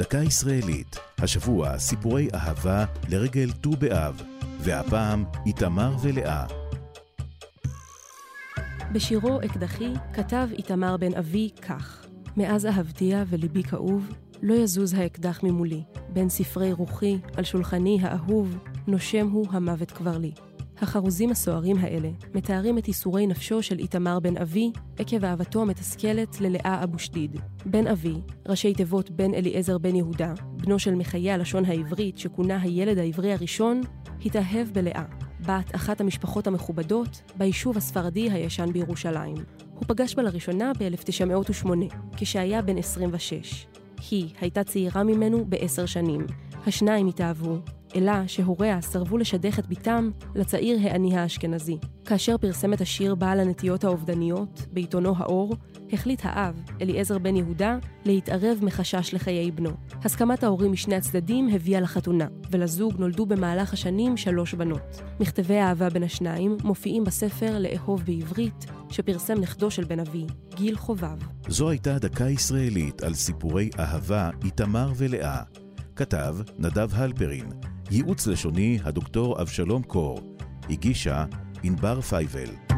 דקה ישראלית, השבוע סיפורי אהבה לרגל ט"ו באב, והפעם איתמר ולאה. בשירו אקדחי כתב איתמר בן אבי כך: מאז אהבתיה וליבי כאוב, לא יזוז האקדח ממולי. בין ספרי רוחי, על שולחני האהוב, נושם הוא המוות כבר לי. החרוזים הסוערים האלה מתארים את ייסורי נפשו של איתמר בן אבי עקב אהבתו המתסכלת ללאה אבו שדיד. בן אבי, ראשי תיבות בן אליעזר בן יהודה, בנו של מחיי הלשון העברית שכונה הילד העברי הראשון, התאהב בלאה, בת אחת המשפחות המכובדות ביישוב הספרדי הישן בירושלים. הוא פגש בה לראשונה ב-1908, כשהיה בן 26. היא הייתה צעירה ממנו בעשר שנים. השניים התאהבו, אלא שהוריה סירבו לשדך את בתם לצעיר העני האשכנזי. כאשר פרסם את השיר בעל הנטיות האובדניות בעיתונו האור, החליט האב, אליעזר בן יהודה, להתערב מחשש לחיי בנו. הסכמת ההורים משני הצדדים הביאה לחתונה, ולזוג נולדו במהלך השנים שלוש בנות. מכתבי האהבה בין השניים מופיעים בספר לאהוב בעברית, שפרסם נכדו של בן אבי, גיל חובב. זו הייתה דקה ישראלית על סיפורי אהבה, איתמר ולאה. כתב נדב הלפרין, ייעוץ לשוני הדוקטור אבשלום קור, הגישה ענבר פייבל.